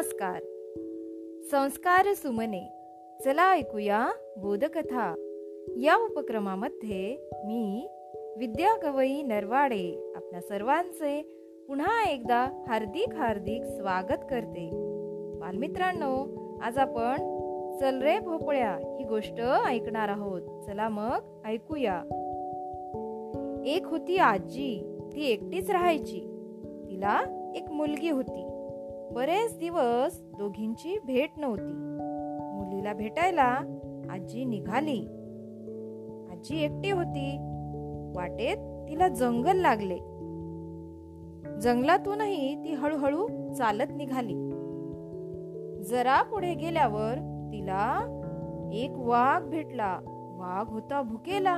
नमस्कार. संस्कार सुमने. चला ऐकूया बोधकथा. या उपक्रमामध्ये मी विद्या गवई नरवाडे आपल्या सर्वांचे पुन्हा एकदा हार्दिक हार्दिक स्वागत करते. बालमित्रांनो आज आपण चल रे भोपळ्या ही गोष्ट ऐकणार आहोत. चला मग ऐकूया. एक होती आजी ती एकटीच राहायची. तिला एक मुलगी होती. बरेच दिवस दोघींची भेट नव्हती. मुलीला भेटायला आजी निघाली. आजी एकटी होती. वाटेत तिला जंगल लागले. जंगलातूनही ती हळूहळू चालत निघाली. जरा पुढे गेल्यावर तिला एक वाघ भेटला. वाघ होता भुकेला.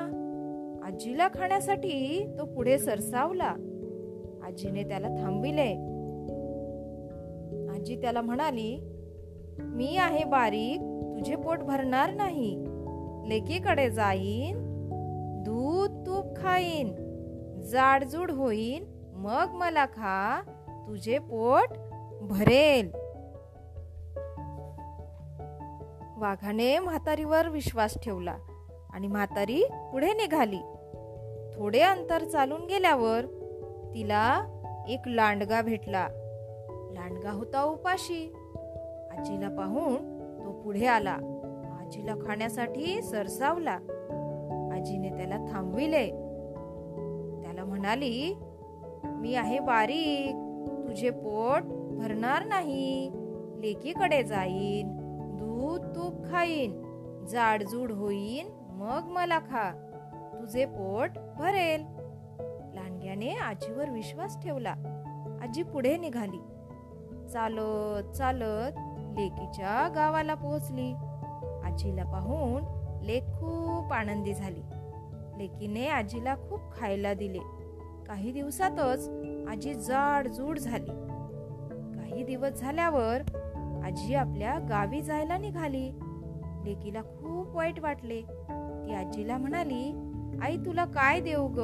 आजीला खाण्यासाठी तो पुढे सरसावला. आजीने त्याला थांबिले आजी त्याला म्हणाली मी आहे बारीक तुझे पोट भरणार नाही. लेकीकडे जाईन दूध तूप खाईन जाडजूड होईन मग मला खा तुझे पोट भरेल. वाघाने म्हातारीवर विश्वास ठेवला आणि म्हातारी पुढे निघाली. थोडे अंतर चालून गेल्यावर तिला एक लांडगा भेटला. लांडगा होता उपाशी. आजीला पाहून तो पुढे आला. आजीला खाण्यासाठी सरसावला. आजीने त्याला थांबविले. त्याला म्हणाली मी आहे बारीक तुझे पोट भरणार नाही. लेकीकडे जाईन. दूध तूप खाईन. जाडजूड होईन. मग मला खा. तुझे पोट भरेल. लांडग्याने आजीवर विश्वास ठेवला. आजी पुढे निघाली. चालत चालत लेकीच्या गावाला पोहोचली. आजीला पाहून लेक खूप आनंदी झाली. लेकीने आजीला खूप खायला दिले. काही दिवसातच आजी जाड जूड झाली. काही दिवस झाल्यावर आजी आपल्या गावी जायला निघाली. लेकीला खूप वाईट वाटले. ती आजीला म्हणाली आई तुला काय देऊ ग?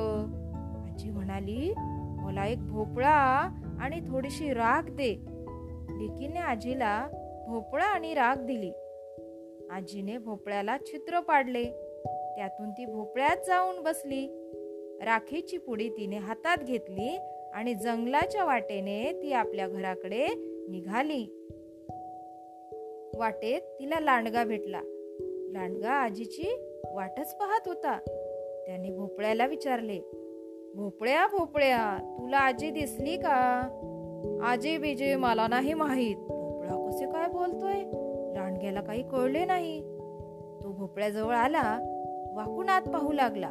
आजी म्हणाली मला एक भोपळा आणि थोडीशी राख दे. लेकीने आजीला भोपळा आणि राख दिली. आजीने भोपळ्याला छिद्र पाडले. त्यातून ती भोपळ्यात जाऊन बसली. राखीची पुडी तिने हातात घेतली आणि जंगलाच्या वाटेने ती आपल्या घराकडे निघाली. वाटेत तिला लांडगा भेटला. लांडगा आजीची वाटच पाहत होता. त्याने भोपळ्याला विचारले भोपळ्या भोपळ्या तुला आजी दिसली का? आजी बीजे मला नाही माहीत. भोपळा कसे काय बोलतोय? लांडग्याला काही कळले नाही. तो भोपळ्याजवळ आला वाकून आत पाहू लागला.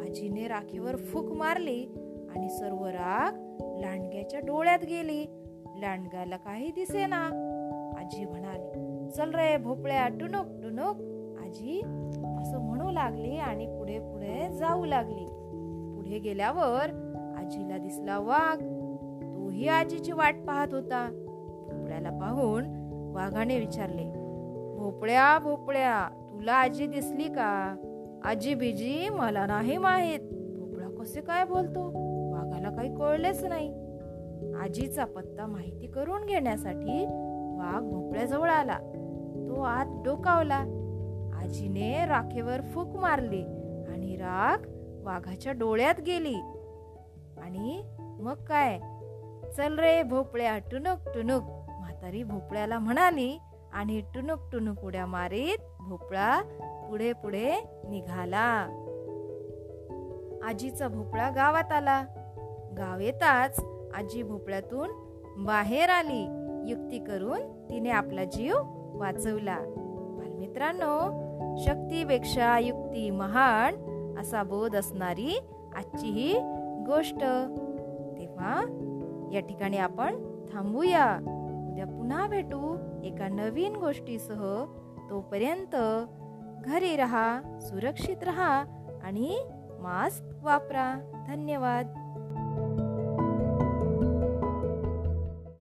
आजीने राखीवर फूक मारली आणि सर्व राख लांडग्याच्या डोळ्यात गेली. लांडग्याला काही दिसेना. आजी म्हणाली चल रे भोपळ्या टुनुक टुनुक आजी असं म्हणू लागली आणि पुढे पुढे जाऊ लागली. पुढे गेल्यावर आजीला दिसला वाघ. तोही आजीची वाट पाहत होता. भोपळ्याला पाहून वाघाने विचारले भोपळ्या भोपळ्या तुला आजी दिसली का? आजी बिजी मला नाही माहीत. भोपळा कसे काय बोलतो? वाघाला काही कळलेच नाही. आजीचा पत्ता माहिती करून घेण्यासाठी वाघ भोपळ्याजवळ आला. तो आत डोकावला. आजीने राखेवर फूक मारली आणि राख वाघाच्या डोळ्यात गेली. आणि मग काय? चल रे भोपळ्या टुनुक टुनुक म्हातारी भोपळ्याला म्हणाली आणि टुनुक टुनुक उड्या मारीत भोपळा पुढे पुढे निघाला. आजीचा भोपळा गावात आला. गाव येताच आजी भोपळ्यातून बाहेर आली. युक्ती करून तिने आपला जीव वाचवला. बालमित्रांनो शक्तीपेक्षा युक्ती महान असा बोध असणारी आजची ही गोष्ट. या ठिकाणी आपण थांबूया. उद्या पुन्हा भेटू एका नवीन गोष्टीसह. तोपर्यंत घरी राहा सुरक्षित रहा आणि मास्क वापरा. धन्यवाद.